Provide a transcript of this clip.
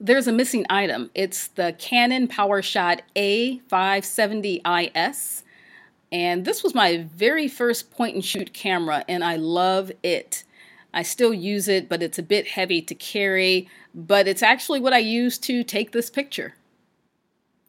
there's a missing item. It's the Canon PowerShot A570IS. And this was my very first point and shoot camera, and I love it. I still use it, but it's a bit heavy to carry, but it's actually what I use to take this picture.